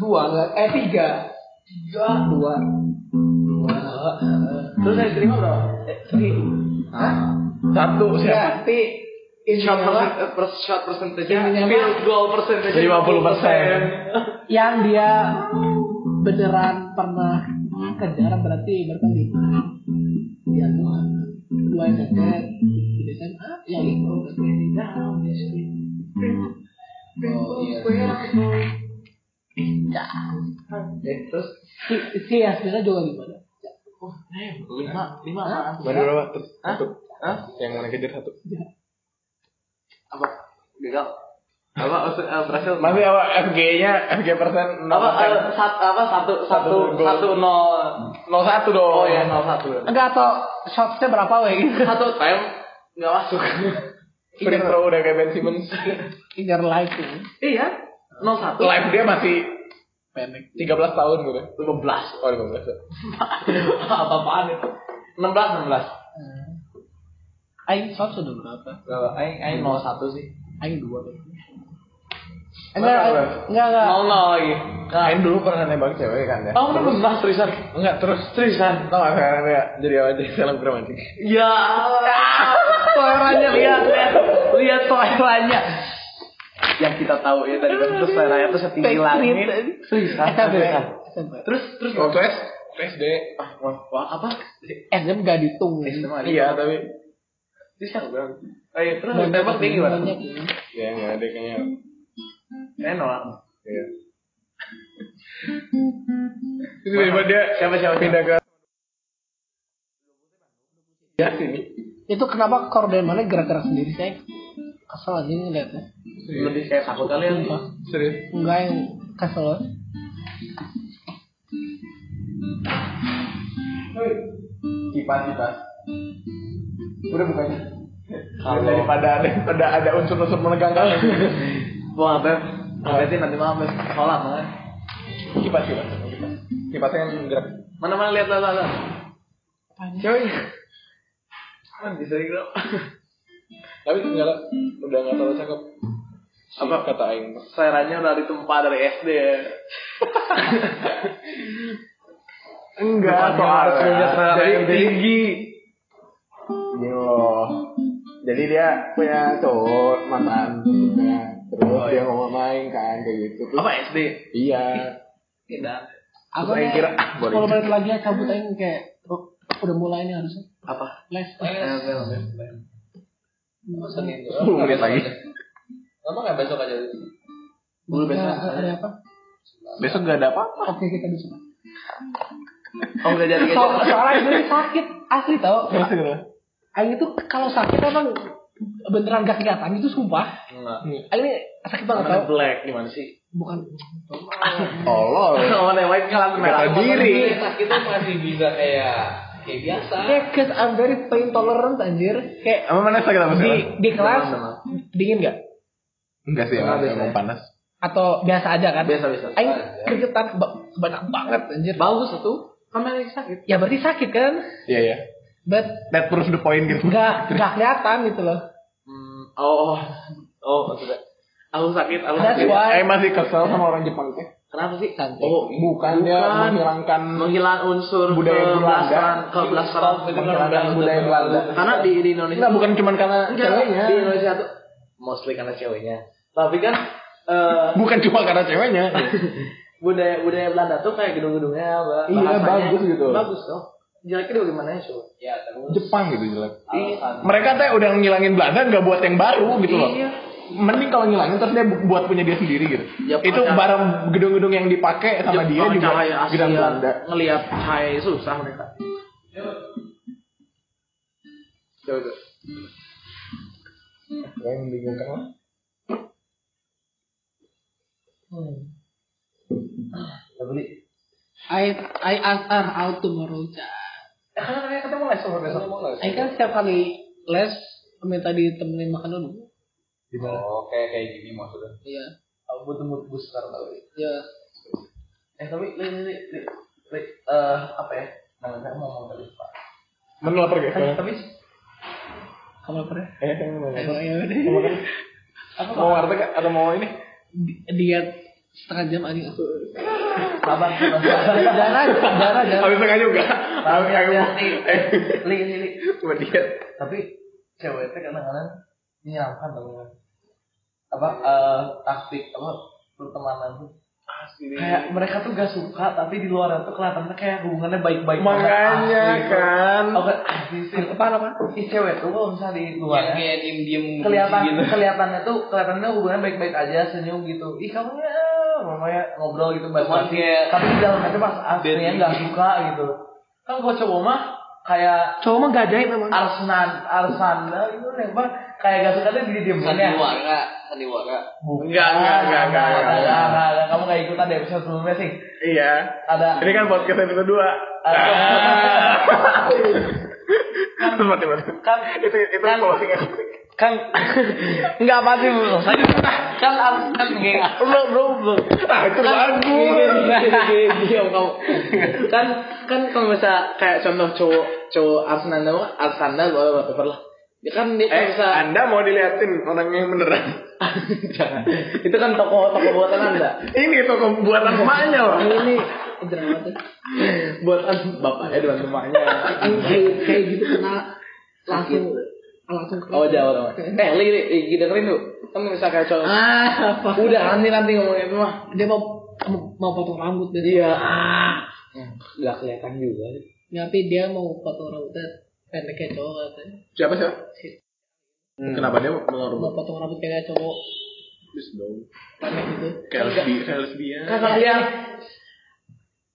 D: Dua enggak? Eh tiga. Tiga. Dua.
B: Terus yang diterima berapa? Eh, Sri.
D: Hah?
A: Satu
D: Ya,
A: siapa?
D: tapi
B: Shot
D: intinya mah
B: percent, per, shot percentage field goal percentage
A: 50%.
D: yang dia beneran pernah kejar berarti berarti lima ya dua dua SMP di SMA ya itu berarti down ya sih
C: Oh iya.
D: ya
B: Eh, terus
D: si si Yasmina juga gimana
B: eh lima lima
A: berapa?
B: Hah?
A: Satu.
B: Hah?
A: Yang mana kejar satu.
B: Apa? Gagal. Apa eh, berhasil?
A: Masih apa FG-nya? FG persen
B: apa eh, sat, apa satu satu
A: Satu
B: satu nol
A: 01 dong.
B: oh ya nol satu
D: enggak atau shotsnya berapa weh
B: satu time nggak masuk
A: Free throw udah kayak Ben Simmons.
D: inner life tuh
B: iya nol satu
A: Live dia masih
D: pendek
A: 13 tahun gitu.
B: lima belas
A: Oh 15 ya.
B: apa apaan itu enam belas enam belas
D: Aing shots sudah berapa?
B: Aing Aing nol satu sih.
D: Aing dua
A: Berapa,
D: enggak
A: berapa?
D: enggak enggak
B: nol nol lagi.
A: Kain dulu pernah nembak cewek kan ya.
B: oh bener bener seriusan
A: Enggak terus.
B: Seriusan
A: tau gak sekarang dia jadi apa jadi selebgram anjing.
B: ya seleranya lihat lihat lihat yang kita tahu ya tadi kan terus seleranya tuh setinggi langit.
D: SMP
B: terus terus.
A: Waktu S SD.
B: ah wah, wah apa?
D: SM gak dihitung.
A: Iya tapi
B: bisa bilang eh terus tembak dia gimana
D: Banyak, ya.
A: ya enggak ada kayaknya.
B: eh nolak
A: Iya. Itu tiba dia
B: siapa siapa
A: pindah ke ya sini.
D: Itu kenapa korden mana gerak-gerak sendiri saya kesel aja ngeliatnya.
B: lebih kayak takut kali ya
D: Sumpah.
A: Serius.
D: Enggak yang kesel.
A: Kipas kipas. Udah bukannya. daripada ada daripada ada unsur-unsur menegangkan.
B: Wah, apa? Berarti nanti malam sholat mana?
A: kipas kipas. Kipas. Kipasnya yang gerak.
B: Mana mana lihat lah lah.
A: Coy.
B: Kan bisa gitu.
A: Tapi lah. Udah enggak terlalu cakep. Si
B: Apa?
A: kata aing?
B: Seranya udah ditumpah dari SD ya.
A: Enggak,
B: punya selera yang tinggi.
A: Gini loh. Jadi dia punya cowok mantan punya. Terus
B: Oh,
A: dia
B: iya.
A: ngomong main kan kayak gitu. Terus,
B: Apa SD?
A: Iya.
B: Tidak.
A: Terus aing kira ah.
D: 10 menit lagi ya cabut aja kayak oh, udah mulai nih harusnya.
B: Apa?
D: Les.
C: Tuh.
A: 10 menit lagi.
C: Lama nggak besok aja?
B: Boleh besok.
D: Ada- ada apa?
A: Besok gak ada apa-apa.
D: Oke kita bisa.
B: Oh enggak jadi
D: So, soalnya ini sakit asli tau. Aing itu kalau sakit emang beneran gak kelihatan itu sumpah.
B: Enggak.
D: Aing ini sakit banget tau.
B: black gimana sih?
D: Bukan.
A: Allah.
B: Oh, namanya kelas merah.
A: Kata diri.
C: Sakit tuh masih bisa kayak kayak biasa.
D: Kayak cause I'm very pain tolerant anjir. Kayak
A: Emang mana sakit apa sih?
D: di di kelas dingin gak?
A: Enggak sih, emang, emang panas.
D: Atau biasa aja kan?
B: Biasa biasa.
D: Aing keringetan ba- banyak banget anjir.
B: Bagus tuh. Kamu lagi sakit.
D: Ya berarti sakit kan?
A: Iya, iya.
D: But
A: That proves the point gitu.
D: gak gak kelihatan gitu loh.
B: Hmm, oh, oh, oh, maksudnya. Aku sakit, aku
D: That's
B: sakit.
D: why-
A: Eh masih kesel sama orang Jepang teh.
B: Kenapa sih?
D: Cantik.
B: Oh,
A: Bukan, dia menghilangkan
B: menghilang unsur
A: budaya Belanda.
B: kebelasan
A: menghilangkan budaya Belanda.
B: Karena di, di Indonesia
A: Enggak, bukan cuma karena
B: Enggak,
A: ceweknya.
B: di Indonesia tuh mostly karena ceweknya. Tapi kan eh
A: Bukan cuma karena ceweknya.
B: budaya budaya Belanda tuh kayak gedung-gedungnya,
A: Iya,
B: bahasanya
A: bagus gitu.
B: Bagus dong. Jeleknya bagaimana ya, coba?
C: Ya terus.
A: Jepang gitu jelek.
B: Iya.
A: Mereka teh udah ngilangin Belanda nggak buat yang baru gitu loh.
B: Iya.
A: Mending kalau ngilangin terus dia bu- buat punya dia sendiri gitu.
B: Ya,
A: itu
B: pakai-
A: barang gedung-gedung yang dipakai sama dia
B: Jepang
A: juga
B: cahaya Asia,
A: gedung Belanda.
B: Ngelihat cahaya susah mereka. Coba tuh.
A: Yang membingungkan lah.
B: Ya beli.
D: I I ask her out tomorrow. Cak.
B: Eh, karena mereka ketemu les sama besok.
D: Aing kan setiap kali les minta ditemenin makan dulu.
C: Oh kayak kayak gini maksudnya.
D: Iya.
B: Aku butuh mood booster tau.
D: Iya.
B: Eh tapi li li li li, li eh apa ya? Namanya mau ngomong tadi pak.
A: Mana lapar guys?
B: Eh, tapi
D: Kamu lapar ya?
A: Eh, yang mau
D: Ayo,
A: makan.
D: ayo deh.
A: Mau warteg atau mau ini?
D: Di- Diet setengah jam aja.
B: sabar sabar.
D: Jarang, jarang, jarang.
A: Habis tengah juga. Habis
B: ya,
A: tengah
B: li,
A: Eh,
B: li, li, li.
A: buat dia.
B: Tapi cewek itu kadang-kadang menyeramkan kan. Apa eh taktik apa pertemanan tuh kayak mereka tuh gak suka tapi di luar itu kelihatannya kayak hubungannya baik-baik.
A: Makanya
B: Asli.
A: kan.
B: Oke, asli sih.
D: Apa apa?
B: Si cewek tuh kalau misalnya di luar
C: Kayak kayak diem diem.
B: kelihatan
C: gitu.
B: kelihatannya tuh kelihatannya hubungannya baik-baik aja senyum gitu ih kamu ya mamanya ngobrol gitu basi
C: kayak-
B: tapi di dalam hati pas aslinya nggak suka gitu kan kalau cowok mah kayak
D: Cowok mah gak ajaib emang.
B: arsenan arsanda gitu nembak kayak gak suka tuh di diemin ya
C: Sandiwara, sandiwara.
B: Bukan.
A: Enggak, enggak, enggak, enggak,
B: Enggak, kamu gak ikutan di episode sebelumnya sih
A: Iya.
B: ada
A: Ini kan podcast episode 2. Sempat sempat.
B: kan
A: Itu itu
B: Kan-
A: closing
B: kan nggak pasti belum kan kan kan belum belum belum
A: Ah, itu bagus.
B: Diam kamu. kan kan kalau misalnya kayak contoh cowok cowok mah Arsanda boleh whatever lah. Ya kan dia
A: Eh,
B: bisa
A: Anda mau diliatin orang yang beneran?
B: jangan. Itu kan toko toko buatan Anda.
A: Ini toko buatan emaknya loh.
D: Ini tuh.
B: Buatan bapaknya.
D: Aing kayak kayak gitu kena langsung langsung kena.
B: Oh jauh dong. Eh, li, li, li, dengerin tuh. Kan bisa kayak cowok.
D: Ah, apa?
B: Udah nanti nanti ngomongin itu mah.
D: Dia mau mau, mau potong rambut besok.
B: Iya. Ah. Gak kelihatan juga.
D: Tapi dia mau potong rambutnya pendek kayak cowok katanya.
A: Siapa siapa? Kenapa dia mau
D: Mau
A: ngorban?
D: potong rambut kayak cowok
A: Bis dong.
D: pendek gitu.
A: Kayak lesbi, kayak lesbian.
B: Dia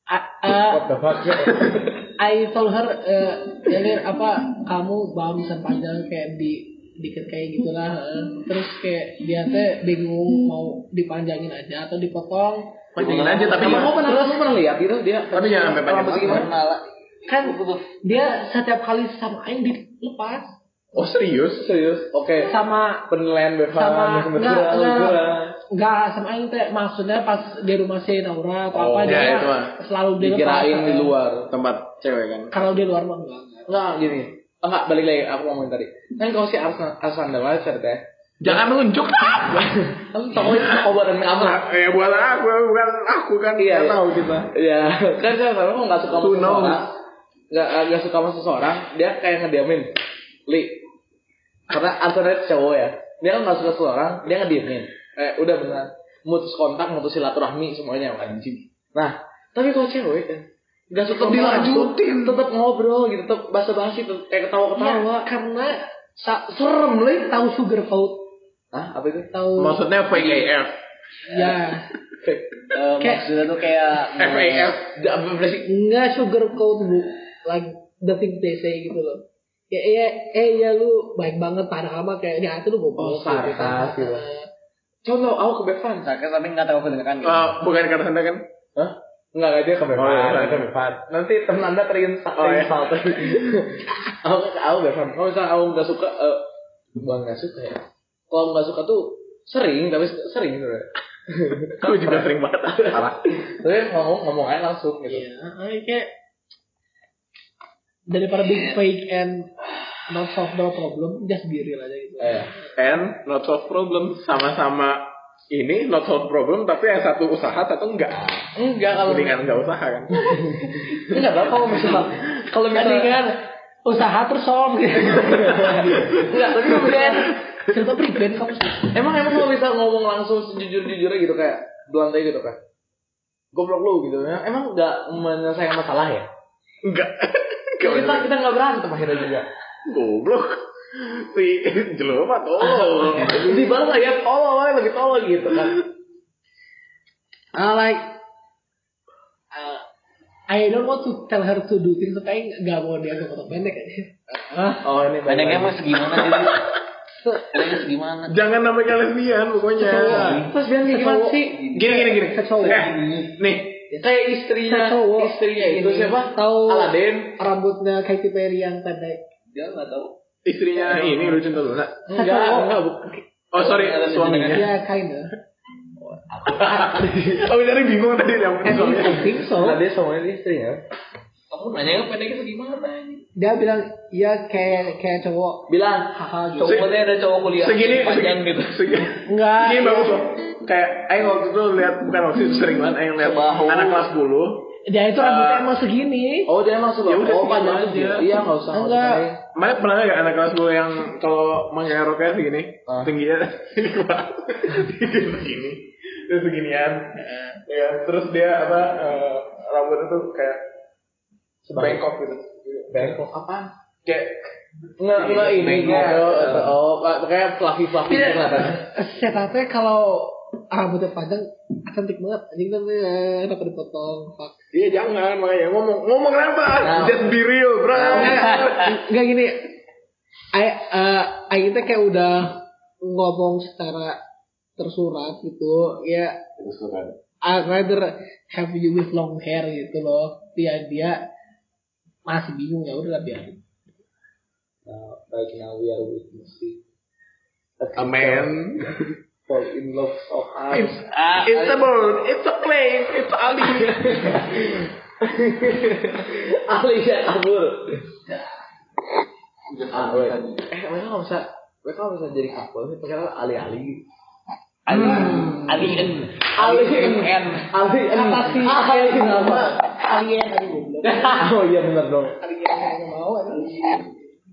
D: Ah, ah,
A: What the fuck?
D: I told her, eh, ini apa kamu bausan panjang kayak di dikit kayak gitulah. eh. Terus kayak dia teh bingung mau dipanjangin aja atau dipotong.
A: Panjangin aja tapi
B: kamu pernah kamu pernah lihat gitu dia
A: Tapi jangan sampai panjang banget.
B: gimana?
D: Kan dia setiap kali sama Aing dilepas
A: Oh serius?
B: Serius? Oke.
D: sama
B: Penilaian BFH
D: Sama- enggak, enggak. Enggak sama Aing teh maksudnya pas di rumah si Naura atau
B: Oh,
D: apa
A: ya,
D: dia
A: itu mah.
D: selalu dilepas.
B: Dikirain di luar.
A: Tempat cewek kan?
D: Kalau di luar mah enggak.
B: Enggak gini. Oh, enggak balik lagi aku ngomongin tadi. Kan kalau si Arsan Arsanda lah cerita.
A: Jangan nunjuk
B: Kan toko buatan kamu.
A: Eh buat aku, bukan aku kan.
B: Iya, iya.
A: tahu kita.
B: Iya, kan saya tahu kalau nggak suka sama seseorang, nggak nggak suka sama seseorang, dia kayak ngediamin, li, karena Antoinette cowok ya, dia kan nggak suka seseorang, dia ngediamin, eh udah benar, mutus kontak, mutus silaturahmi semuanya kan anjing. Nah, tapi kalau cewek kan, nggak suka
A: Tetep dilanjutin.
B: tetap ngobrol gitu, tetap basa-basi, tetep kayak
D: Ya,
B: ketawa-ketawa.
D: karena Sa- serem loh tahu sugar coat
B: Hah, apa itu?
D: tahu
A: Maksudnya VKF.
D: ya.
C: Eh,
D: Kayak-
C: maksudnya tuh kayak
A: FAF.
D: Enggak sugar coat bu like the thing they say gitu loh ya ya eh ya lu baik banget padahal mah kayak ya itu lu
B: Oh,
D: goblok
B: sarkas gitu. Contoh, aku ke Bevan.
C: sarkas tapi nggak tahu kedengeran gitu.
A: Eh, bukan kata anda kan?
B: Hah? Enggak, enggak dia ke Bevan.
A: Oh, iya.
B: Bevan. Nanti temen anda terinsak,
A: Oh, iya.
B: aku aku Bevan. Kalau misalnya aku nggak suka, eh, bukan nggak suka ya. Kalau nggak suka tuh sering, tapi sering sebenarnya.
A: Aku juga sering banget. Salah.
B: Tapi ngomong ngomong aja langsung gitu.
D: Iya, kayak daripada big fake and not solve the problem, just be real aja gitu.
B: Eh,
A: And not solve problem sama-sama ini not solve problem tapi yang satu usaha satu enggak.
B: enggak kalau
A: Mendingan enggak usaha kan.
B: enggak tahu kalau misalnya kalau misalnya
D: kan usaha terus solve gitu.
B: enggak tapi misalnya
D: Cerita prevent kamu sih.
B: emang emang kalau bisa ngomong langsung sejujur jujurnya gitu kayak blunt aja gitu kan goblok lu gitu ya emang nggak menyelesaikan masalah ya
A: Enggak.
B: kita kita nggak berantem akhirnya juga
A: Goblok. Si jelema tolong.
B: dibalas lah ya tolong lah lagi tolong gitu kan
D: I like uh, I don't want to tell her to do things tapi nggak mau dia ke kotak pendek aja.
B: oh ini
C: Pendeknya mas gimana sih? Pendeknya segimana?
A: Jangan namanya lesbian pokoknya.
B: terus biar kayak gimana sih
A: Gini gini gini. Eh, nih.
B: kayak istrinya istrinya itu siapa
D: Tahu
B: Aladdin
D: rambutnya Katy Perry yang pendek.
C: Dia nggak tahu.
A: Istrinya ini lu cinta Luna.
B: enggak enggak bu
A: Oh sorry, suaminya.
D: Ya kinda.
A: Oh jadi bingung tadi yang
D: think,
A: suaminya.
D: I think so.
B: Aladdin sama istrinya
C: Kamu nanya pendeknya segimana ini?
D: Dia bilang ya kayak kayak cowok
B: bilang
D: haha gitu.
C: Cowoknya ada cowok kuliah
A: Segini
C: panjang gitu.
A: Segini.
D: Enggak.
A: Ini
D: ya.
A: bagus loh. Kayak Aing waktu itu lihat bukan waktu itu sering banget Aing lihat anak kelas 10
D: Dia itu rambutnya
A: Eh,
D: emang segini.
B: oh dia emang suka
A: Ya udah,
B: oh
A: segini
B: panjang
A: aja.
B: iya nggak usah nggak
D: Enggak.
B: kayak-
A: Mana pernah nggak anak kelas 10 yang kalau pakai roknya segini,
B: Ah.
A: tingginya ini segini, terus seginian, ya terus dia apa eh, rambutnya tuh kayak bengkok gitu,
B: bengkok apaan
A: kayak
B: Enggak, enggak ini
C: Bengkok.
B: kayak oh kayak fluffy fluffy
D: Tidak.
B: kelihatan.
D: Setapnya kalau rambutnya panjang cantik banget. Anjing eh, kenapa dipotong? Fuck.
A: Iya jangan makanya ngomong ngomong kenapa?
B: Nah.
A: Just be real, bro.
D: Enggak gini. I eh I itu kayak udah ngomong secara tersurat gitu. Ya I'd rather have you with long hair gitu loh. Dia dia masih bingung ya udah biarin.
B: Now, right now we are witnessing
A: A man.
B: Fall in love so hard.
A: It's it's a bird. It's a plane. It's Ali.
B: Ali ya kabur. Ah, wait. Eh, mereka nggak bisa, mereka nggak bisa jadi couple sih, pakai Ali Ali.
C: Ali Alien.
B: Ali
C: N.
B: Ali
D: Kata si alien tadi goblok.
B: Oh iya benar dong.
D: Alien mau kan.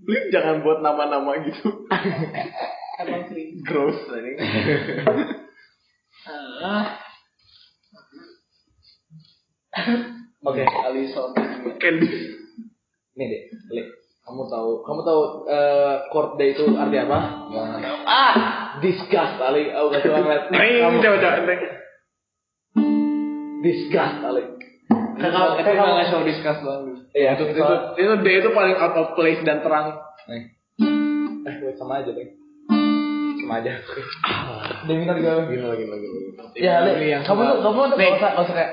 A: Lu jangan buat nama-nama gitu.
D: Emang sering.
A: Gross tadi.
D: Ah,
B: Oke, Ali soal
A: Candy.
B: Nih deh, Li. Kamu tahu, kamu tahu eh court day itu arti apa? Ah, disgust Ali. Aku gak suka ngeliat. Kamu
A: coba coba
B: disgust Ali.
C: Kakak itu nggak show discuss doang.
B: Iya,
A: Itu itu itu day itu paling out of place dan terang.
B: Eh, wait, sama aja deh. Sama aja. Demi ntar gue.
A: Gini lagi lagi lagi.
B: Ya, Li, kamu tuh, kamu tuh
A: Nih.
B: gak usah, gak usah kayak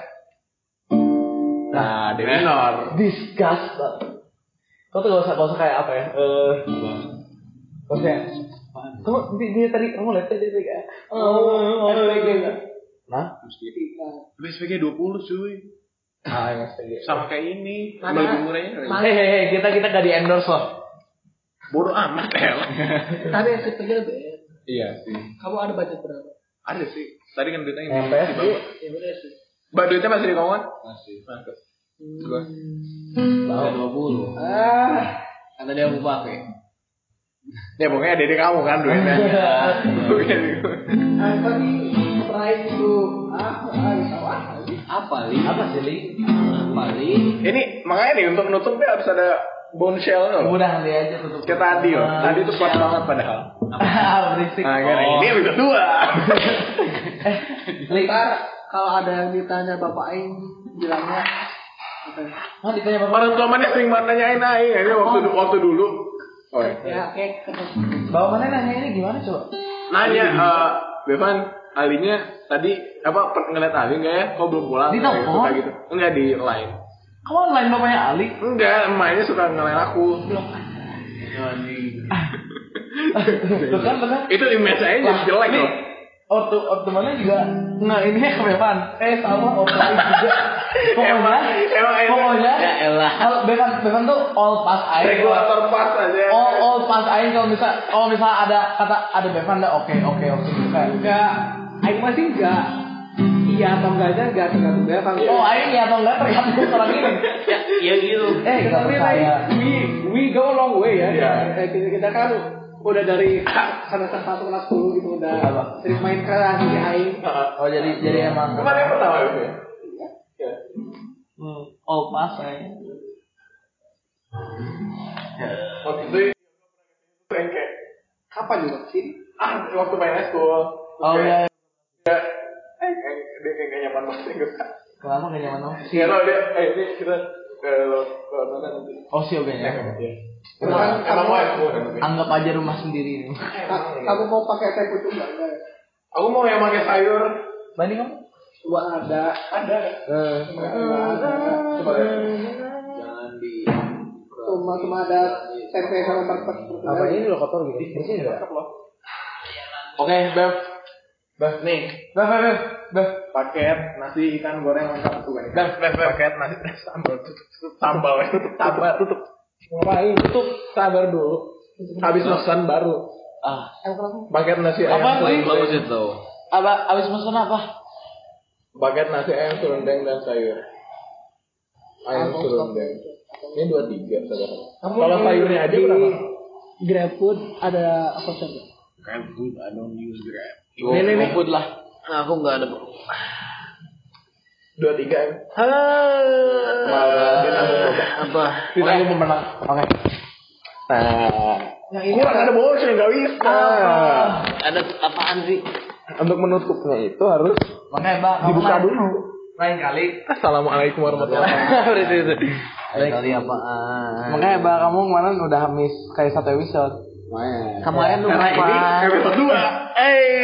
A: Nah, D minor.
B: disgust. Kau tuh gak usah, gak usah kayak apa ya? Eh, usah. kayak, Kamu dia, dia tadi kamu lihat dia tadi kayak oh, oh, oh, Nah,
A: SPG 20 cuy.
B: ah, yang SPG.
A: Sama kayak ini.
D: Mana?
B: Hei, hei, hei, kita kita gak di endorse loh.
A: Bodoh amat ya.
D: Tapi yang pikir beda.
A: Iya sih.
D: Kamu ada budget berapa?
A: Ada sih. Tadi kan duitnya
B: Yang
A: ini.
B: PS,
A: di bawah.
D: Ya udah sih.
A: Duitnya masih di kawan?
C: Masih.
A: Mantap.
C: Udah dua puluh.
D: Ah,
C: Kata dia mau pakai.
A: Ya pokoknya dede kamu kan duitnya. Pokoknya gitu.
D: apa nih? Try to ah, ah.
C: Apa li?
B: Apa sih, Li?
C: Apa li?
A: Ini makanya nih untuk nutup dia harus ada bone shell nggak?
B: Udah nanti aja tutup.
A: Kayak tadi loh. Tadi tuh kuat banget padahal.
B: Berisik.
A: Nah, kan
B: Oh.
A: ini dua.
B: Li.
D: Ntar kalau ada yang ditanya Bapak Aing bilangnya ya?
B: Oh, ditanya bapak.
A: Orang tua mana sering banget nanyain Aing ini waktu waktu dulu. Oh, iya.
D: Ya, kayak
B: Bapak mana nanya ini gimana coba?
A: Nanya, eh, Bevan, Alinya tadi apa ngeliat Ali nggak ya? Kok belum pulang?
B: Di telepon?
A: gitu, gitu. Enggak di line.
B: Kamu online bapaknya Ali?
A: Enggak, emaknya suka ngelain aku.
B: Tuh kan benar.
A: Itu image saya jadi jelek loh.
B: Ortu ortu mana juga nggak ini ke Bevan. Eh sama ortu Ali juga. Pokoknya,
A: Emang-
B: pokoknya.
C: Ya elah.
B: Kalau Bevan Bevan tuh all pass aja.
A: Regulator pas aja.
B: all all pass aja kalau misal kalau misal ada kata ada Bevan dah oke oke oke
D: enggak Aing masih enggak iya atau enggaknya enggak tergantung dia kan
B: oh aing ya atau enggak tergantung orang ini
C: Ya, ya gitu.
B: eh
D: Tapi
B: percaya
D: we we go a long way ya.
A: Iya.
D: Eh, Kita, kita kan udah dari semester satu kelas 10 gitu udah
B: Apa?
D: sering main keras jadi aing.
B: oh jadi jadi emang
A: Kemarin yang pertama itu ya?
B: hmm, all pass aja
A: Waktu itu
D: Kapan juga sih?
A: ah waktu main school.
B: oh iya
A: Ya, eh, eh, dia kayak gak nyaman banget enggak.
B: kenapa gak nyaman dong
A: Iya tau dia, eh ini kita ke ke mana nanti?
B: oh sih oke ya
A: Iya. Emang emang mau school kan?
B: anggap aja rumah sendiri ini
D: Ka- Kamu mau pakai teh pucuk enggak? Enggak.
A: Aku mau yang pakai sayur.
B: banding kamu
D: Coba ada, ada.
B: eh
D: Enggak ada.
A: Coba lihat.
C: Jangan di
D: Cuma cuma ada tempe sama perpet.
B: apa ini lo kotor gitu bersih nggak
A: Oke, Bev. Bev nih,
B: Beh, beh, beh, beh.
A: paket nasi ikan goreng lengkap tuh kan. Bev, Bev. Paket nasi sambal tutup, tutup sambal, tutup sambal, tutup. Ngapain? Tutup, sabar dulu. Habis pesan baru.
B: Ah,
A: Paket nasi ayam.
B: Apa,
A: serundeng.
C: bagus itu.
B: apa abis pesan apa?
A: Paket nasi ayam serundeng dan sayur. Ayam serundeng. Ini dua tiga saudara. Kalau sayurnya aja berapa?
D: GrabFood ada apa saja?
A: Grab food, I don't use Grab.
B: Nih, nih, nih. Food lah.
C: Aku nggak ada.
A: Dua tiga em.
C: Apa?
B: Oke, lu pemenang. Oke.
A: Nah, kurang ada bosnya nggak bisa.
C: Ada apaan sih?
A: Untuk menutupnya itu harus
B: Makanya, kamu
A: dibuka dulu.
B: Lain kali.
A: Assalamualaikum warahmatullahi wabarakatuh.
B: Baik.
C: Kali apaan?
B: Makanya, Bang, kamu kemarin udah miss kayak satu episode.
C: Kemarin lu
A: Karena ini
C: ngapain?
A: episode dua. Eh.